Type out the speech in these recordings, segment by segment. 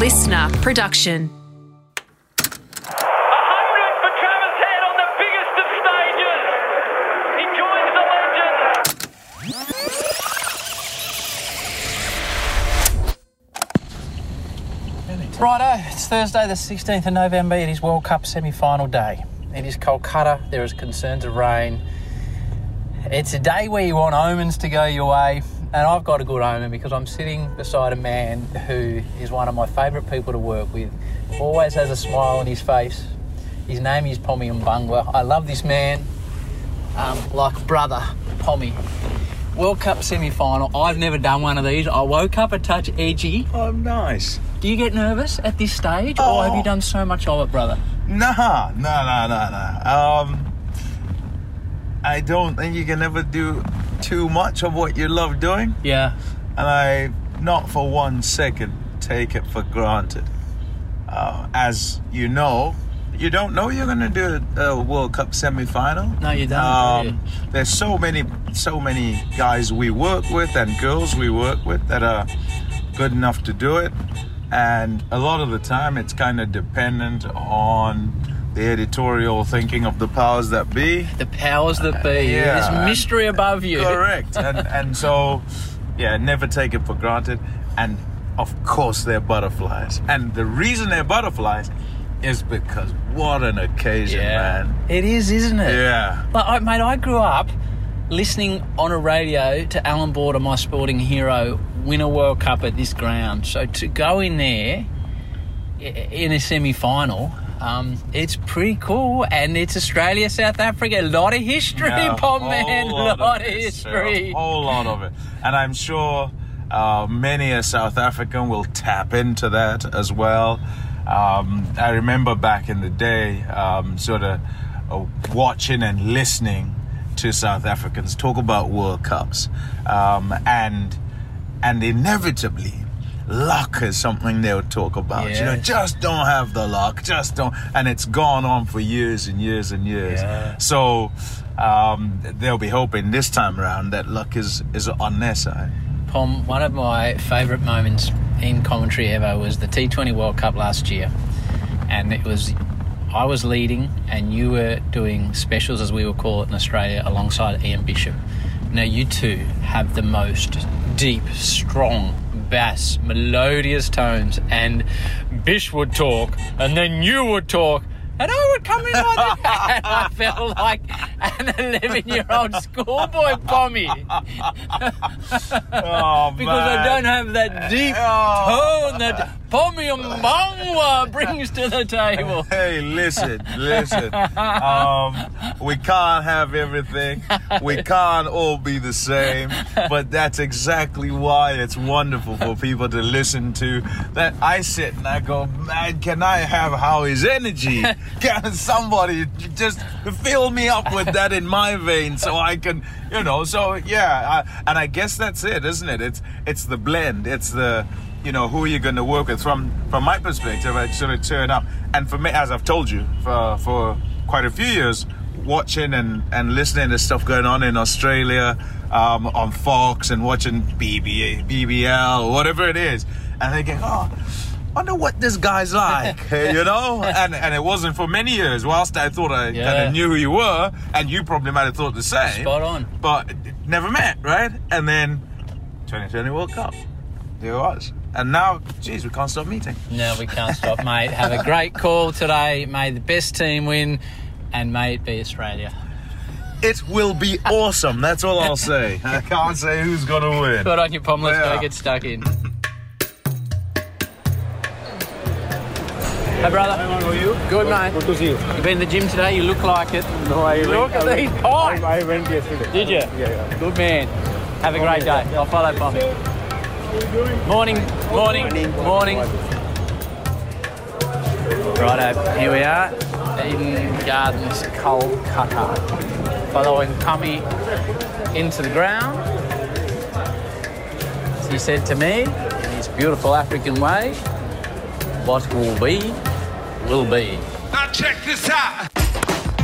listener production. A hundred for Travis Head on the biggest of stages. He joins the legend. Righto, it's Thursday, the 16th of November. It is World Cup semi final day. It is Kolkata. There is concerns of rain. It's a day where you want omens to go your way, and I've got a good omen because I'm sitting beside a man who is one of my favourite people to work with. Always has a smile on his face. His name is Pommie Mbangwa. I love this man um, like brother, Pommie. World Cup semi final. I've never done one of these. I woke up a touch edgy. Oh, nice. Do you get nervous at this stage, or have you Oh. done so much of it, brother? Nah, nah, nah, nah, nah. Um, I don't think you can ever do too much of what you love doing, Yeah. and I not for one second take it for granted. Uh, as you know, you don't know you're gonna do a World Cup semi-final. No, you don't, Um, there's so many, so many guys we work with and girls we work with that are good enough to do it, and a lot of the time it's kind of dependent on the editorial thinking of the powers that be. The powers that be. Uh, yeah. There's mystery above you. Correct. and and so yeah, never take it for granted. And of course they're butterflies. And the reason they're butterflies is because what an occasion, Yeah. man. It is, isn't it? Yeah. But I, mate, I grew up listening on a radio to Allan Border, my sporting hero, win a World Cup at this ground. So to go in there in a semi-final, um, it's pretty cool, and it's Australia, South Africa. A lot of history, Yeah, Pom man. A whole lot, of it, history. A whole lot of it. And I'm sure uh, many a South African will tap into that as well. Um, I remember back in the day, um, sort of uh, watching and listening to South Africans talk about World Cups, um, and and inevitably. Luck is something they'll talk about. You know, just don't have the luck. Just don't. And it's gone on for years and years and years. Yeah. So um, they'll be hoping this time around that luck is, is on their side. Pom, one of my favourite moments in commentary ever was the T20 World Cup last year, and it was I was leading and you were doing specials as we would call it in Australia alongside Ian Bishop. Now you two have the most deep, strong bass, melodious tones, and Bish would talk, and then you would talk. And I would come in like that, and I felt like an 11 year old schoolboy pommie Oh, because I don't have that deep Oh. tone that Pommie Mbangwa brings to the table. Hey, listen, listen. Um, we can't have everything. We can't all be the same. But that's exactly why it's wonderful for people to listen to. That I sit and I go, man, can I have Howie's energy? Can somebody just fill me up with that in my veins so I can, you know? So yeah, I, and I guess that's it, isn't it? It's it's the blend. It's the you know who you're going to work with from from my perspective i sort of turn up and for me as i've told you for for quite a few years watching and and listening to stuff going on in australia um, on fox and watching BBA, bbl whatever it is and thinking oh wonder what this guy's like you know and and it wasn't for many years whilst i thought i Yeah. kind of knew who you were and you probably might have thought the same Spot on. but never met right and then 2020 world cup there it was. And now, geez, we can't stop meeting. No, we can't stop, mate. Have a great call today. May the best team win, and may it be Australia. It will be awesome. That's all I'll say. I can't say who's going to win. Put on your Pom. Let's Yeah. go get stuck in. Hey, brother. How are you? Good, mate. Good to see you. You been in the gym today? You look like it. No, I Look went, at these pies. I, I went yesterday. Did you? Yeah, yeah. Good man. Have a great day. I'll follow Pommie. Morning, morning, morning. Righto, here we are. Eden Gardens, Kolkata. Following Pommie into the ground. He said to me, in his beautiful African way, what will be, will be. Now check this out.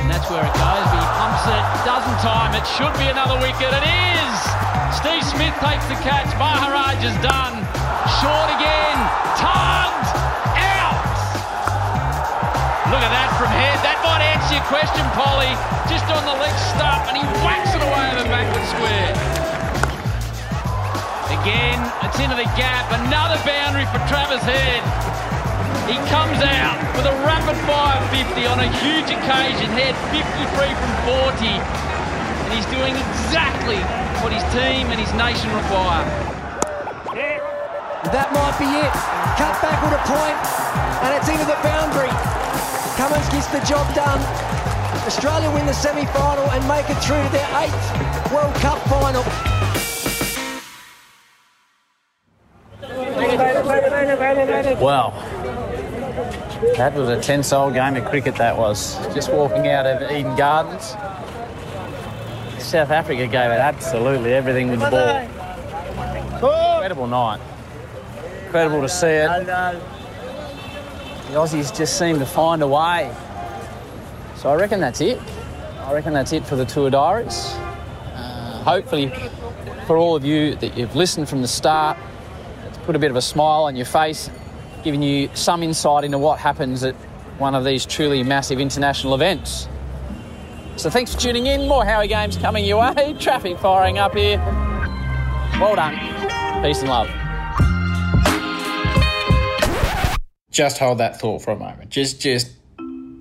And that's where it goes. He pumps it, doesn't time. It should be another wicket. It is. Steve Smith takes the catch. Maharaj is done. Short again. Into the gap. Another boundary for Travis Head. He comes out with a rapid fire 50 on a huge occasion. Head 53 from 40. And he's doing exactly what his team and his nation require. That might be it. Cut back with a point, and it's into the boundary. Cummins gets the job done. Australia win the semi-final and make it through to their eighth World Cup final. Well, that was a tense-old game of cricket. That was just walking out of Eden Gardens. South Africa gave it absolutely everything with the ball. Incredible night. Incredible to see it. The Aussies just seem to find a way. So I reckon that's it. I reckon that's it for the tour diaries. Uh, hopefully, for all of you that you've listened from the start, it's put a bit of a smile on your face, giving you some insight into what happens at one of these truly massive international events. So thanks for tuning in. More Howie Games coming your way. Traffic firing up here. Well done. Peace and love. Just hold that thought for a moment. Just just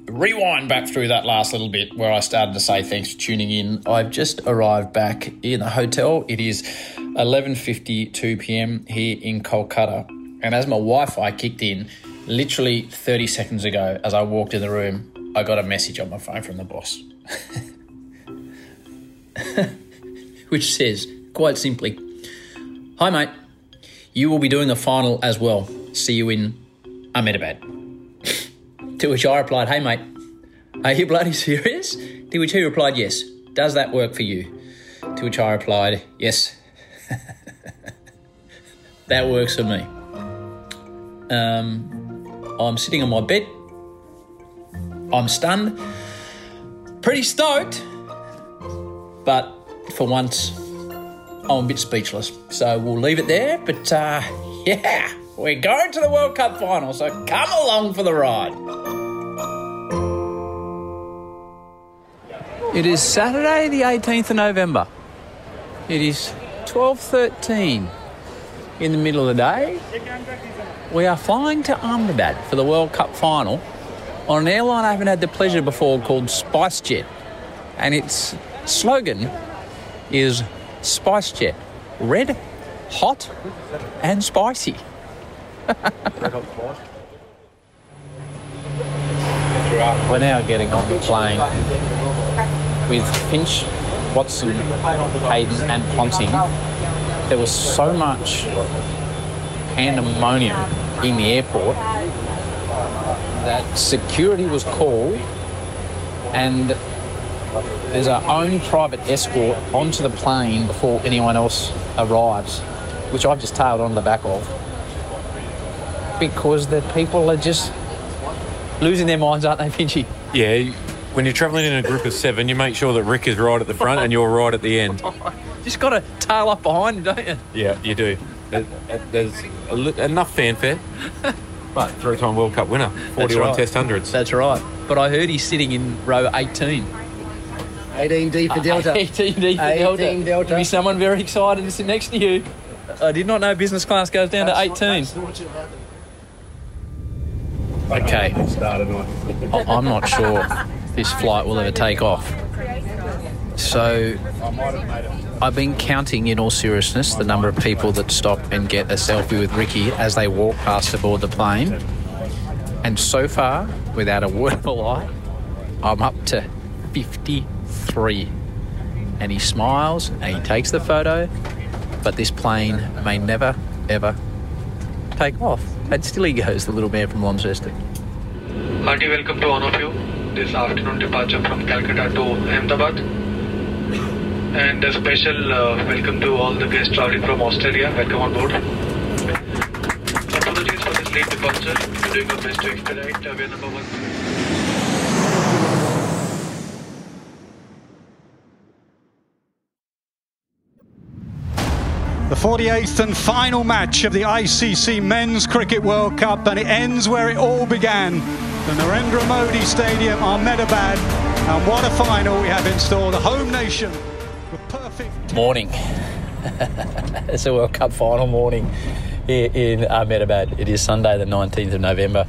rewind back through that last little bit where I started to say thanks for tuning in. I've just arrived back in the hotel. It is 11:52 p.m. here in Kolkata, and as my Wi-Fi kicked in, literally 30 seconds ago, as I walked in the room, I got a message on my phone from the boss, which says quite simply, "Hi mate, you will be doing the final as well. See you in Ahmedabad." To which I replied, Hey mate, are you bloody serious? To which he replied, Yes. Does that work for you? To which I replied, Yes. that works for me. Um, I'm sitting on my bed. I'm stunned. Pretty stoked. But for once, I'm a bit speechless. So we'll leave it there. But uh, yeah, we're going to the World Cup final. So come along for the ride. It is Saturday, the 18th of November. It is 12:13 in the middle of the day. We are flying to Ahmedabad for the World Cup final on an airline I haven't had the pleasure before called SpiceJet, and its slogan is SpiceJet: red, hot, and spicy. We're now getting on the plane with Finch, Watson, Hayden, and Ponting. There was so much pandemonium in the airport that security was called and there's our own private escort onto the plane before anyone else arrives, which I've just tailed on the back of because the people are just losing their minds, aren't they, Finchy? Yeah, when you're travelling in a group of seven, you make sure that Rick is right at the front and you're right at the end. Just got to tail up behind him, don't you? Yeah, you do. There- There's a li- enough fanfare, but three-time World Cup winner, 41 right. Test hundreds. That's right. But I heard he's sitting in row 18. 18D for Delta. 18D for 18 Delta. Delta. There'll be someone very excited to sit next to you. I did not know business class goes down to 18. Okay. I- I'm not sure this flight will ever take off. So, I've been counting in all seriousness the number of people that stop and get a selfie with Ricky as they walk past aboard the plane. And so far, without a word of a lie, I'm up to 53. And he smiles and he takes the photo, but this plane may never, ever take off. And still he goes, the little man from Launceston. Hearty welcome to all of you. This afternoon departure from Calcutta to Ahmedabad. And a special uh, welcome to all the guests traveling from Australia. Welcome on board. Apologies for this late departure. We're doing our best to expedite. Uh, we're number one. The 48th and final match of the ICC Men's Cricket World Cup, and it ends where it all began. The Narendra Modi Stadium, Ahmedabad, And what a final we have in store. The home nation. Morning. it's a World Cup final morning here in uh, Ahmedabad. It is Sunday, the 19th of November.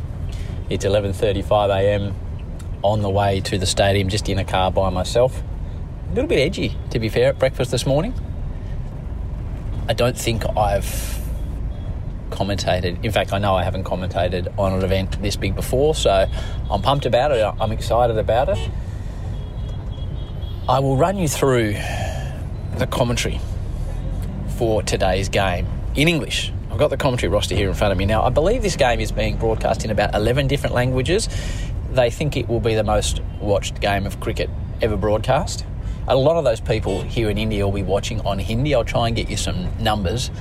It's 11:35 a.m. On the way to the stadium, just in a car by myself. A little bit edgy, to be fair, at breakfast this morning. I don't think I've commentated. In fact, I know I haven't commentated on an event this big before, so I'm pumped about it. I'm excited about it. I will run you through the commentary for today's game in English. I've got the commentary roster here in front of me now. I believe this game is being broadcast in about 11 different languages. They think it will be the most watched game of cricket ever broadcast. A lot of those people here in India will be watching on Hindi. I'll try and get you some numbers.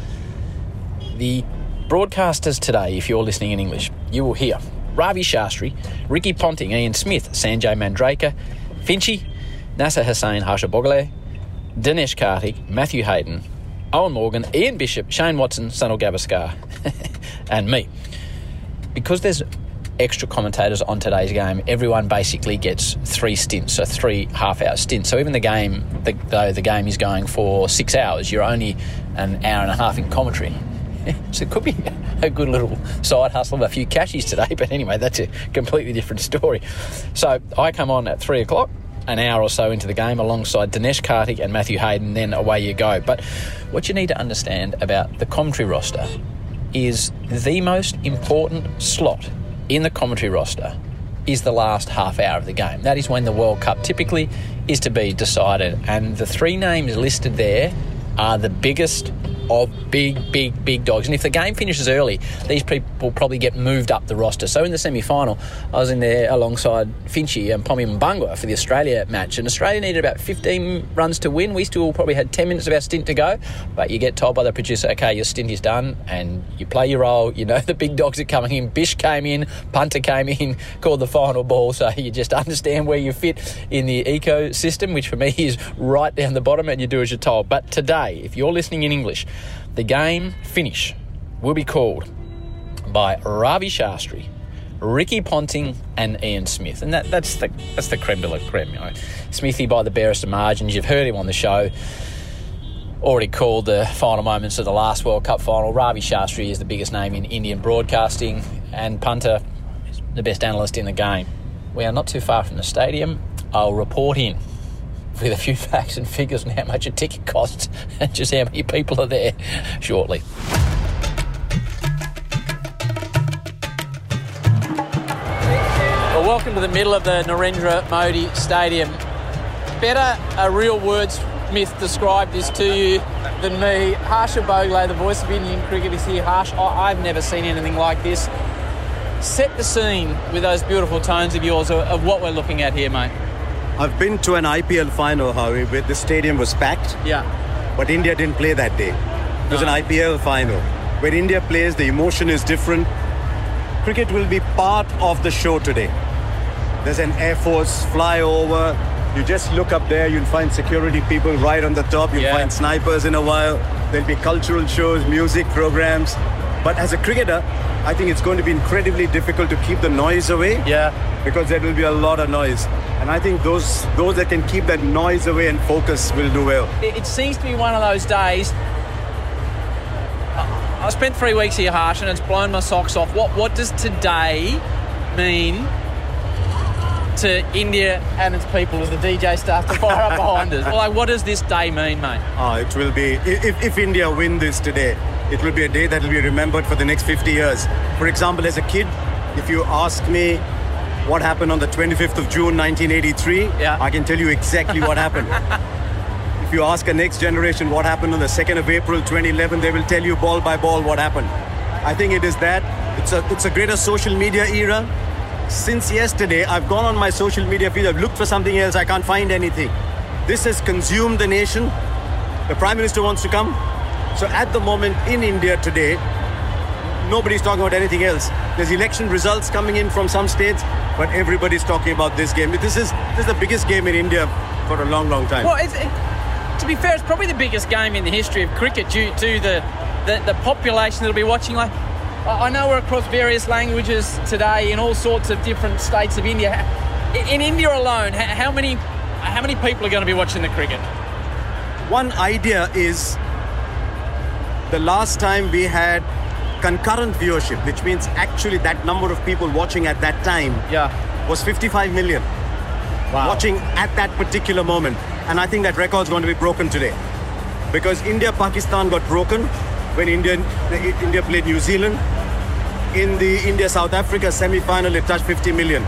The broadcasters today, if you're listening in English, you will hear Ravi Shastri, Ricky Ponting, Ian Smith, Sanjay Manjrekar, Finchy, Nasser Hussain, Harsha Bhogle, Dinesh Karthik, Matthew Hayden, Eoin Morgan, Ian Bishop, Shane Watson, Sunil Gavaskar, and me. Because there's extra commentators on today's game, everyone basically gets three stints, so three half-hour stints. So even the game, the, though the game is going for six hours, you're only an hour and a half in commentary. so it could be a good little side hustle, of a few cashies today. But anyway, that's a completely different story. So I come on at three o'clock an hour or so into the game alongside Dinesh Karthik and Matthew Hayden, then away you go. But what you need to understand about the commentary roster is the most important slot in the commentary roster is the last half hour of the game. That is when the World Cup typically is to be decided. And the three names listed there are the biggest of big, big, big dogs. And if the game finishes early, these people probably get moved up the roster. So in the semi final, I was in there alongside Finchy and Pommie Mbangwa for the Australia match. And Australia needed about 15 runs to win. We still probably had 10 minutes of our stint to go. But you get told by the producer, okay, your stint is done, and you play your role. You know the big dogs are coming in. Bish came in, Punter came in, called the final ball. So you just understand where you fit in the ecosystem, which for me is right down the bottom, and you do as you're told. But today, if you're listening in English, the game finish will be called by Ravi Shastri, Ricky Ponting, and Ian Smith, and that, that's the that's the creme de la creme. You know. Smithy by the barest of margins. You've heard him on the show. Already called the final moments of the last World Cup final. Ravi Shastri is the biggest name in Indian broadcasting, and Punter is the best analyst in the game. We are not too far from the stadium. I'll report in with a few facts and figures on how much a ticket costs and just how many people are there shortly. Well, welcome to the middle of the Narendra Modi Stadium. Better a real wordsmith describe this to you than me. Harsha Bhogle, the voice of Indian cricket, is here. Harsh, I've never seen anything like this. Set the scene with those beautiful tones of yours of what we're looking at here, mate. I've been to an IPL final, Howie, where the stadium was packed, Yeah. but India didn't play that day. It was an ah. IPL final. When India plays, the emotion is different. Cricket will be part of the show today. There's an Air Force flyover. You just look up there, you'll find security people right on the top. You'll Yeah. find snipers in a while. There'll be cultural shows, music programs. But as a cricketer, I think it's going to be incredibly difficult to keep the noise away Yeah. because there will be a lot of noise. And I think those those that can keep that noise away and focus will do well. It, it seems to be one of those days. I- I spent three weeks here, Harsh, and it's blown my socks off. What what does today mean to India and its people as the DJ starts to fire up behind us? Like, what does this day mean, mate? Ah, it will be if, if India win this today, it will be a day that will be remembered for the next 50 years. For example, as a kid, if you ask me what happened on the 25th of June 1983, Yeah. I can tell you exactly what happened. if you ask a next generation what happened on the 2nd of April 2011, they will tell you ball by ball what happened. I think it is that. It's a it's a greater social media era. Since yesterday, I've gone on my social media feed. I've looked for something else. I can't find anything. This has consumed the nation. The prime minister wants to come. So at the moment in India today, nobody's talking about anything else. There's election results coming in from some states, but everybody's talking about this game. This is this is the biggest game in India for a long, long time. Well, it's, it, to be fair, it's probably the biggest game in the history of cricket due to the, the, the population that'll be watching. Like, I know we're across various languages today in all sorts of different states of India. In, in India alone, how many how many people are going to be watching the cricket? One idea is the last time we had concurrent viewership, which means actually that number of people watching at that time Yeah. was 55 million Wow. watching at that particular moment. And I think that record's going to be broken today. Because India Pakistan got broken when India, India played New Zealand. In the India South Africa semi final, it touched 50 million.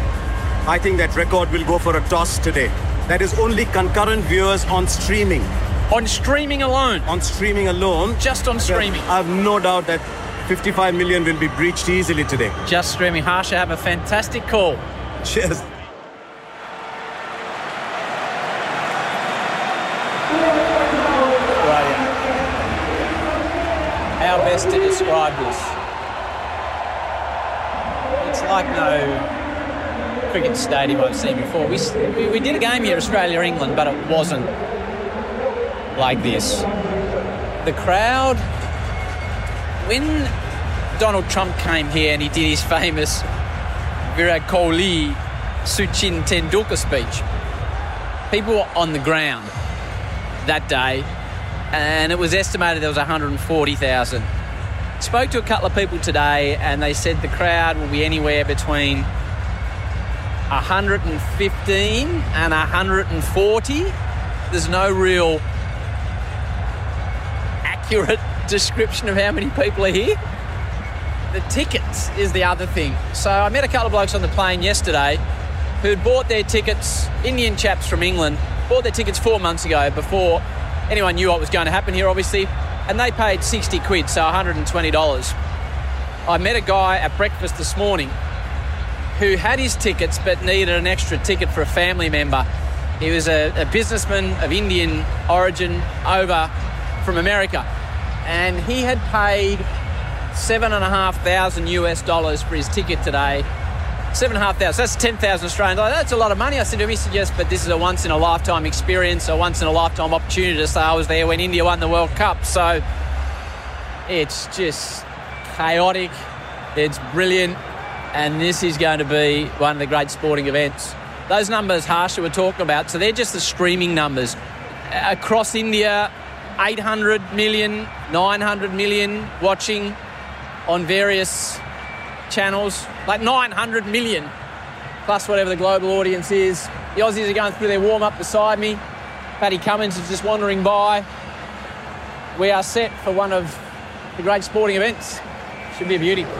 I think that record will go for a toss today. That is only concurrent viewers on streaming. On streaming alone, On streaming alone, just on streaming. I have no doubt that 55 million will be breached easily today. Just streaming. Harsha, have a fantastic call. Cheers. How best to describe this? It's like no cricket stadium I've seen before. We, we, we did a game here, Australia England, but it wasn't like this. The crowd, when Donald Trump came here and he did his famous Virat Kohli Sachin Tendulkar speech, people were on the ground that day, and it was estimated there was 140,000. Spoke to a couple of people today, and they said the crowd will be anywhere between 115 and 140. There's no real accurate description of how many people are here. The tickets is the other thing. So I met a couple of blokes on the plane yesterday who'd bought their tickets, Indian chaps from England, bought their tickets four months ago before anyone knew what was going to happen here, obviously, and they paid 60 quid, so $120. I met a guy at breakfast this morning who had his tickets but needed an extra ticket for a family member. He was a, a businessman of Indian origin over from America, and he had paid seven and a half thousand US dollars for his ticket today. Seven and a half thousand. That's ten thousand Australian dollars. That's a lot of money. I said to him, he said, yes, but this is a once in a lifetime experience, a once in a lifetime opportunity to say I was there when India won the World Cup. So it's just chaotic. It's brilliant, and this is going to be one of the great sporting events. Those numbers Harsha were talking about, so they're just the streaming numbers. Across India, 800 million, 900 million watching on various channels, like 900 million, plus whatever the global audience is. The Aussies are going through their warm up beside me. Paddy Cummins is just wandering by. We are set for one of the great sporting events. Should be a beauty. There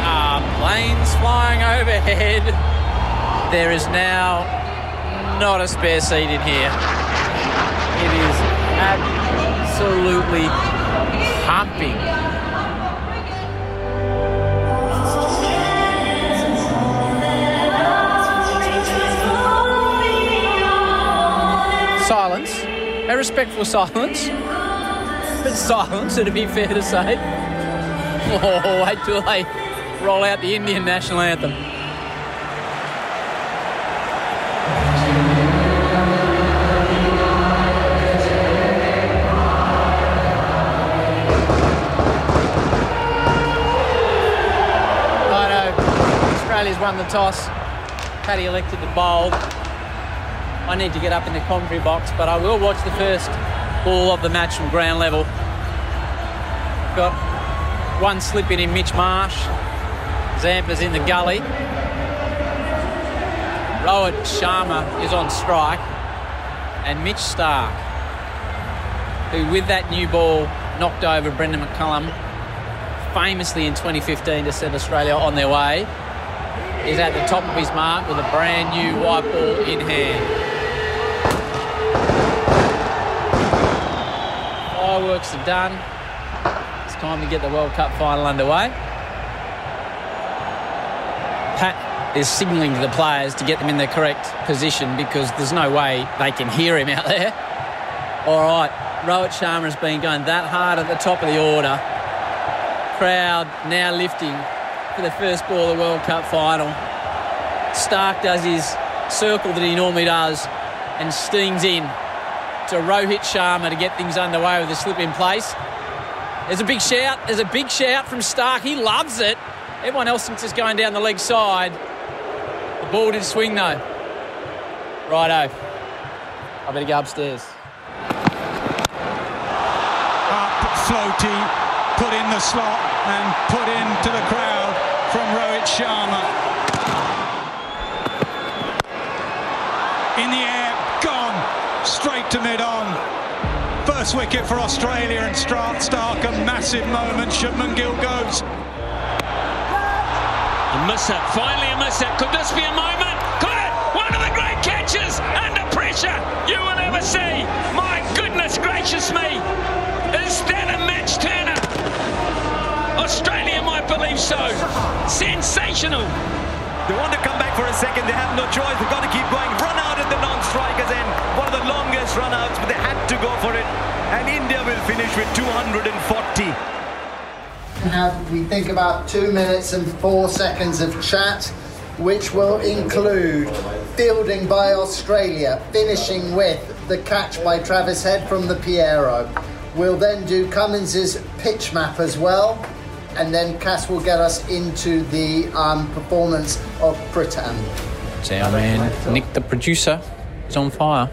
are planes flying overhead. There is now not a spare seat in here. It is absolutely pumping. Silence, a respectful silence, but silence, it'd be fair to say. Oh, wait till they roll out the Indian national anthem. Won the toss. Paddy elected to bowl. I need to get up in the commentary box, but I will watch the first ball of the match from ground level. Got one slip in in Mitch Marsh. Zampa's in the gully. Rohit Sharma is on strike. And Mitch Starc, who with that new ball knocked over Brendon McCullum famously in 2015 to set Australia on their way, is at the top of his mark with a brand new white ball in hand. Fireworks are done. It's time to get the World Cup final underway. Pat is signalling to the players to get them in the correct position because there's no way they can hear him out there. All right, Rohit Sharma has been going that hard at the top of the order. Crowd now lifting for the first ball of the World Cup final. Starc does his circle that he normally does and steams in to Rohit Sharma to get things underway with a slip in place. There's a big shout. There's a big shout from Starc. He loves it. Everyone else thinks it's going down the leg side. The ball did swing though. Righto. I better go upstairs. Up, floaty, put in the slot and put into the crowd from Rohit Sharma. In the air, gone, straight to mid-on. First wicket for Australia and Starc, Starc, a massive moment. Shubman Gill goes. A miss-up, finally a miss-up. Could this be a moment? Could it? One of the great catches under pressure you will ever see. My goodness gracious me. Is that a match turner? Australia might believe so. Sensational. They want to come back for a second. They have no choice. They've got to keep going. Run out at the non-strikers end. One of the longest run outs, but they had to go for it. And India will finish with 240. Now we think about two minutes and four seconds of chat, which will include fielding by Australia, finishing with the catch by Travis Head from the Piero. We'll then do Cummins's pitch map as well, and then Cass will get us into the um, performance of Pritam. See our man Nick, the producer, is on fire.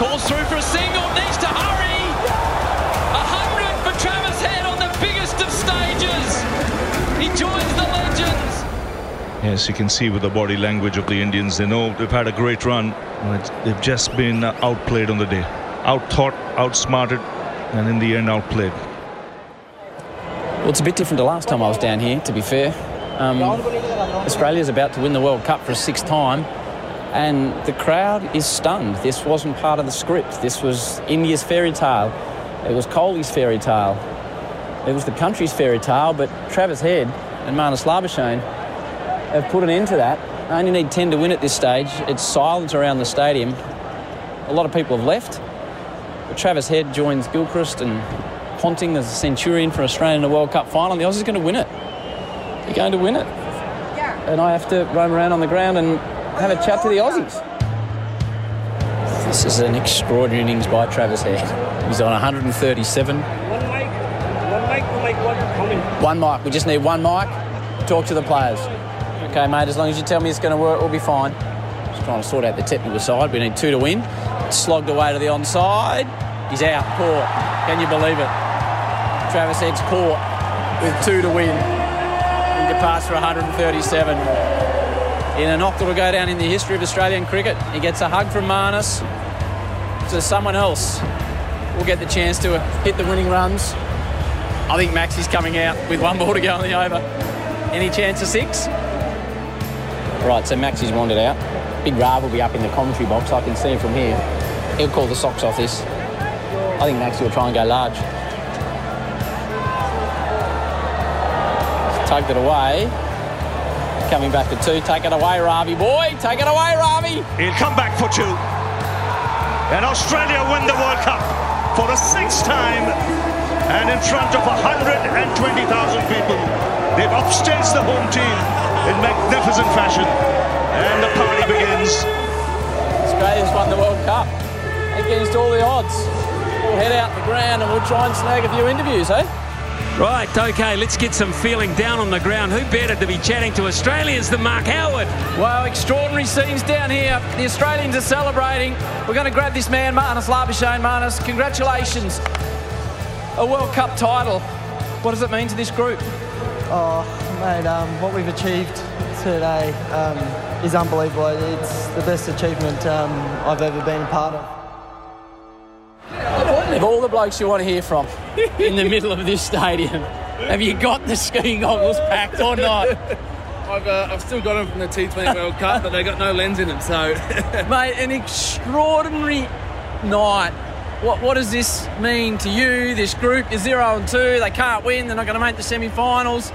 Calls through for a single. Needs to hurry. A hundred for Travis Head on the biggest of stages. He joins the legends. Yes, you can see with the body language of the Indians, they know they've had a great run, but they've just been uh, outplayed on the day. Outthought, outsmarted, and in the end, outplayed. Well, it's a bit different to last time I was down here, to be fair. Um, Australia's about to win the World Cup for a sixth time, and the crowd is stunned. This wasn't part of the script. This was India's fairy tale. It was Kohli's fairy tale. It was the country's fairy tale, but Travis Head and Marnus Labuschagne have put an end to that. I only need 10 to win at this stage. It's silence around the stadium. A lot of people have left. But Travis Head joins Gilchrist and Ponting as a centurion for Australia in the World Cup final. The Aussies are going to win it. They're going to win it. Yeah. And I have to roam around on the ground and have a chat to the Aussies. This is an extraordinary innings by Travis Head. He's on 137. One mic, one mic will make one comment. One mic. We just need one mic. Talk to the players. Okay, mate. As long as you tell me it's going to work, we'll be fine. Just trying to sort out the technical side. We need two to win. Slogged away to the onside. He's out. Caught. Can you believe it? Travis Head's caught with two to win. He departs for 137. In a knock that'll go down in the history of Australian cricket. He gets a hug from Marnus. So someone else will get the chance to hit the winning runs. I think Max is coming out with one ball to go on the over. Any chance of six? Right, so Max is wandered out. Big Rav will be up in the commentary box. I can see him from here. He'll call the socks off this. I think Max will try and go large. Tugged it away. Coming back to two. Take it away, Ravi boy. Take it away, Ravi. He'll come back for two. And Australia win the World Cup for the sixth time and in front of 120,000 people. They've upstaged the home team in magnificent fashion. And the party begins. Australia's won the World Cup against all the odds. We'll head out the ground and we'll try and snag a few interviews, eh? Right, okay, let's get some feeling down on the ground. Who better to be chatting to Australians than Mark Howard? Wow, extraordinary scenes down here. The Australians are celebrating. We're going to grab this man, Marnus Labuschagne. Marnus, congratulations. A World Cup title. What does it mean to this group? Oh, mate, um, what we've achieved today um, is unbelievable. It's the best achievement um, I've ever been a part of. Of all the blokes you want to hear from in the middle of this stadium, have you got the skiing goggles packed or not? I've, uh, I've still got them from the T20 World Cup, but they got no lens in them. So, Mate, an extraordinary night. What, what does this mean to you? This group is zero and two. They can't win. They're not going to make the semi-finals.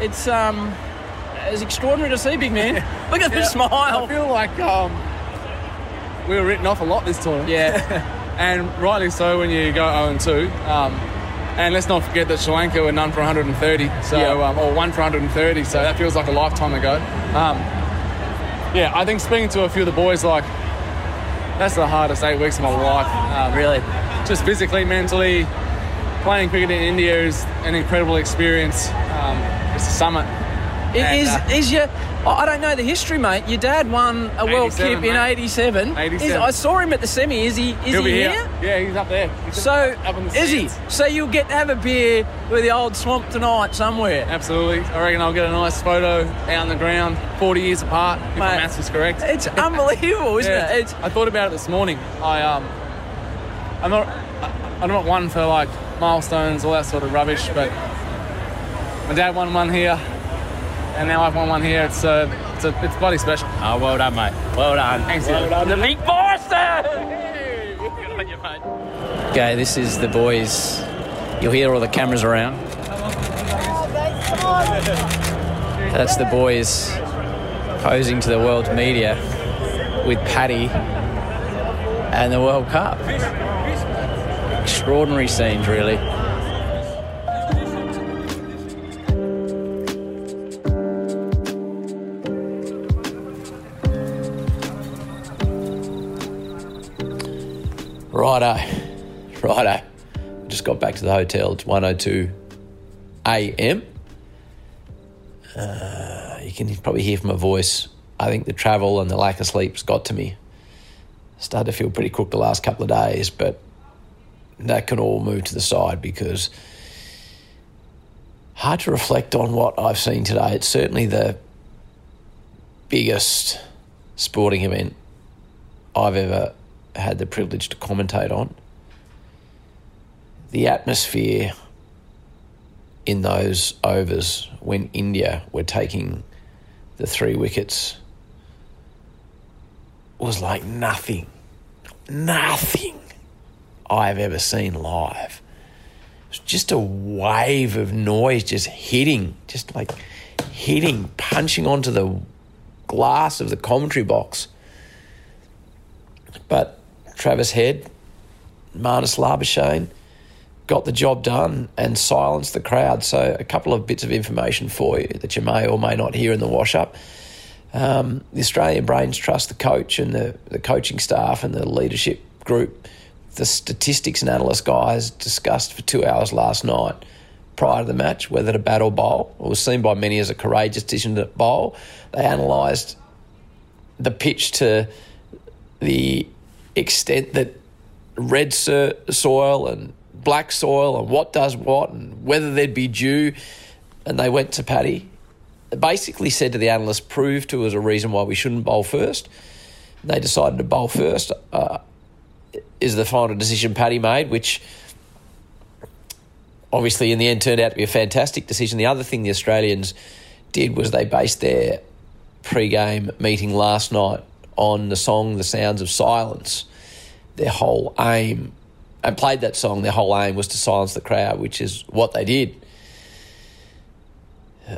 It's um, it's extraordinary to see, big man. Look at the smile. I feel like um, we were written off a lot this tournament. Yeah. and rightly so when you go 0 and 2. Um, and let's not forget that Sri Lanka were none for 130, so Yeah. um, or one for 130. So that feels like a lifetime ago. Um, yeah, I think speaking to a few of the boys, like that's the hardest eight weeks of my life. Um, really, just physically, mentally. Playing cricket in India is an incredible experience. Um, it's a summit. It And, is uh, is your I don't know the history, mate. Your dad won a World Cup in '87. 87. I saw him at the semi. Is he? Is He'll he here? here. Yeah, he's up there. He's So up the is he? So you'll get to have a beer with the old swamp tonight somewhere. Absolutely. I reckon I'll get a nice photo out on the ground, 40 years apart, if my maths is correct. It's unbelievable, isn't Yeah, it? It's, I thought about it this morning. I um, I'm not, I'm not one for like milestones, all that sort of rubbish, but my dad won one here, and now I've won one here. It's uh, it's a, it's bloody special. Oh, well done, mate. Well done. Thanks, well done. The. Good on. Okay, this is the boys. You'll hear all the cameras around. That's the boys posing to the world media with Paddy and the World Cup. Extraordinary scenes, really. Righto, righto. Just got back to the hotel. It's 1:02 a.m. Uh, you can probably hear from my voice. I think the travel and the lack of sleep's got to me. Started to feel pretty crook the last couple of days, but that can all move to the side because hard to reflect on what I've seen today. It's certainly the biggest sporting event I've ever had the privilege to commentate on. The atmosphere in those overs when India were taking the three wickets was like nothing, nothing I've ever seen live. It was just a wave of noise just hitting, just like hitting, punching onto the glass of the commentary box. But Travis Head, Marnus Labuschagne got the job done and silenced the crowd. So, a couple of bits of information for you that you may or may not hear in the wash up. Um, the Australian Brains Trust, the coach and the, the coaching staff and the leadership group, the statistics and analyst guys discussed for two hours last night prior to the match whether to bat or bowl. It was seen by many as a courageous decision to bowl. They analysed the pitch to the extent that red so- soil and black soil and what does what and whether there'd be dew. And they went to Paddy. Basically said to the analysts, prove to us a reason why we shouldn't bowl first. They decided to bowl first. Uh, is the final decision Paddy made, which obviously in the end turned out to be a fantastic decision. The other thing the Australians did was they based their pre-game meeting last night on the song "The Sounds of Silence." Their whole aim, and played that song. Their whole aim was to silence the crowd, which is what they did.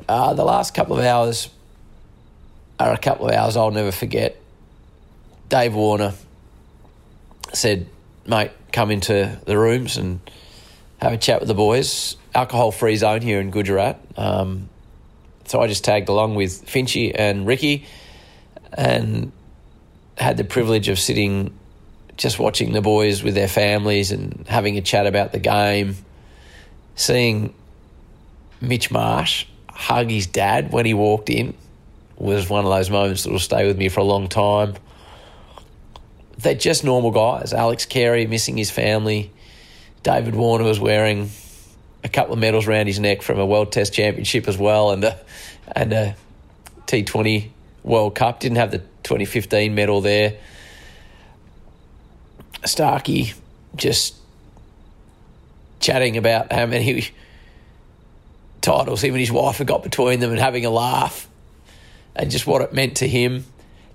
Uh, the last couple of hours are a couple of hours I'll never forget. Dave Warner said, "Mate, come into the rooms and have a chat with the boys. Alcohol-free zone here in Gujarat." Um, so I just tagged along with Finchy and Ricky, and had the privilege of sitting, just watching the boys with their families and having a chat about the game. Seeing Mitch Marsh hug his dad when he walked in was one of those moments that will stay with me for a long time. They're just normal guys. Alex Carey missing his family. David Warner was wearing a couple of medals around his neck from a World Test Championship as well, and a and a T20 World Cup. Didn't have the 2015 medal there. Starkey just chatting about how many titles him and his wife have got between them and having a laugh and just what it meant to him.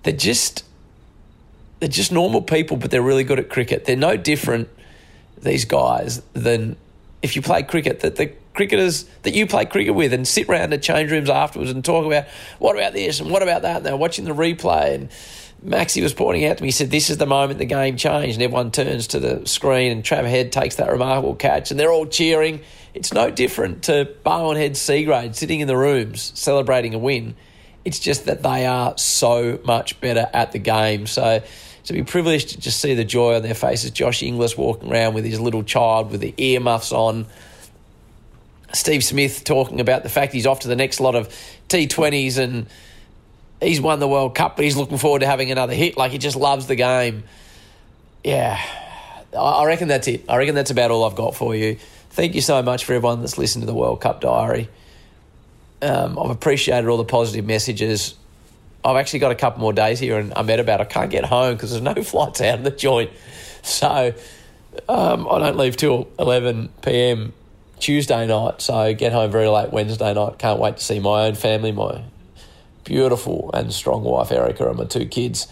They're just they're just normal people, but they're really good at cricket. They're no different these guys than if you play cricket. That the cricketers that you play cricket with and sit around the change rooms afterwards and talk about what about this and what about that. And they're watching the replay and. Maxie was pointing out to me, he said, This is the moment the game changed. And everyone turns to the screen, and Trav Head takes that remarkable catch, and they're all cheering. It's no different to Barwon Head C grade sitting in the rooms celebrating a win. It's just that they are so much better at the game. So to be privileged to just see the joy on their faces. Josh Inglis walking around with his little child with the earmuffs on. Steve Smith talking about the fact he's off to the next lot of T20s and he's won the World Cup, but he's looking forward to having another hit. Like he just loves the game. Yeah, I reckon that's it. I reckon that's about all I've got for you. Thank you so much for everyone that's listened to the World Cup Diary. Um, I've appreciated all the positive messages. I've actually got a couple more days here in about I can't get home because there's no flights out of the joint. So um, I don't leave till 11 p.m. Tuesday night. So get home very late Wednesday night. Can't wait to see my own family, my beautiful and strong wife Erica and my two kids.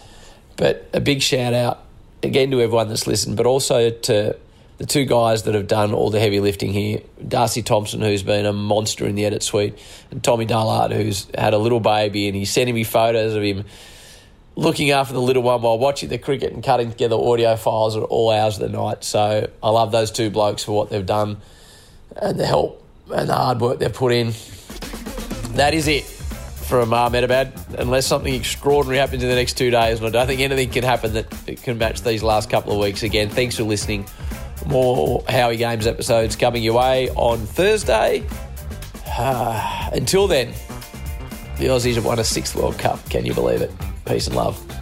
But a big shout out again to everyone that's listened, but also to the two guys that have done all the heavy lifting here Darcy Thompson, who's been a monster in the edit suite, and Tommy Dullard, who's had a little baby, and he's sending me photos of him looking after the little one while watching the cricket and cutting together audio files at all hours of the night. So I love those two blokes for what they've done and the help and the hard work they've put in. That is it from Ahmedabad, unless something extraordinary happens in the next two days. And I don't think anything can happen that can match these last couple of weeks. Again, thanks for listening. More Howie Games episodes coming your way on Thursday. Uh, until then, the Aussies have won a sixth World Cup. Can you believe it? Peace and love.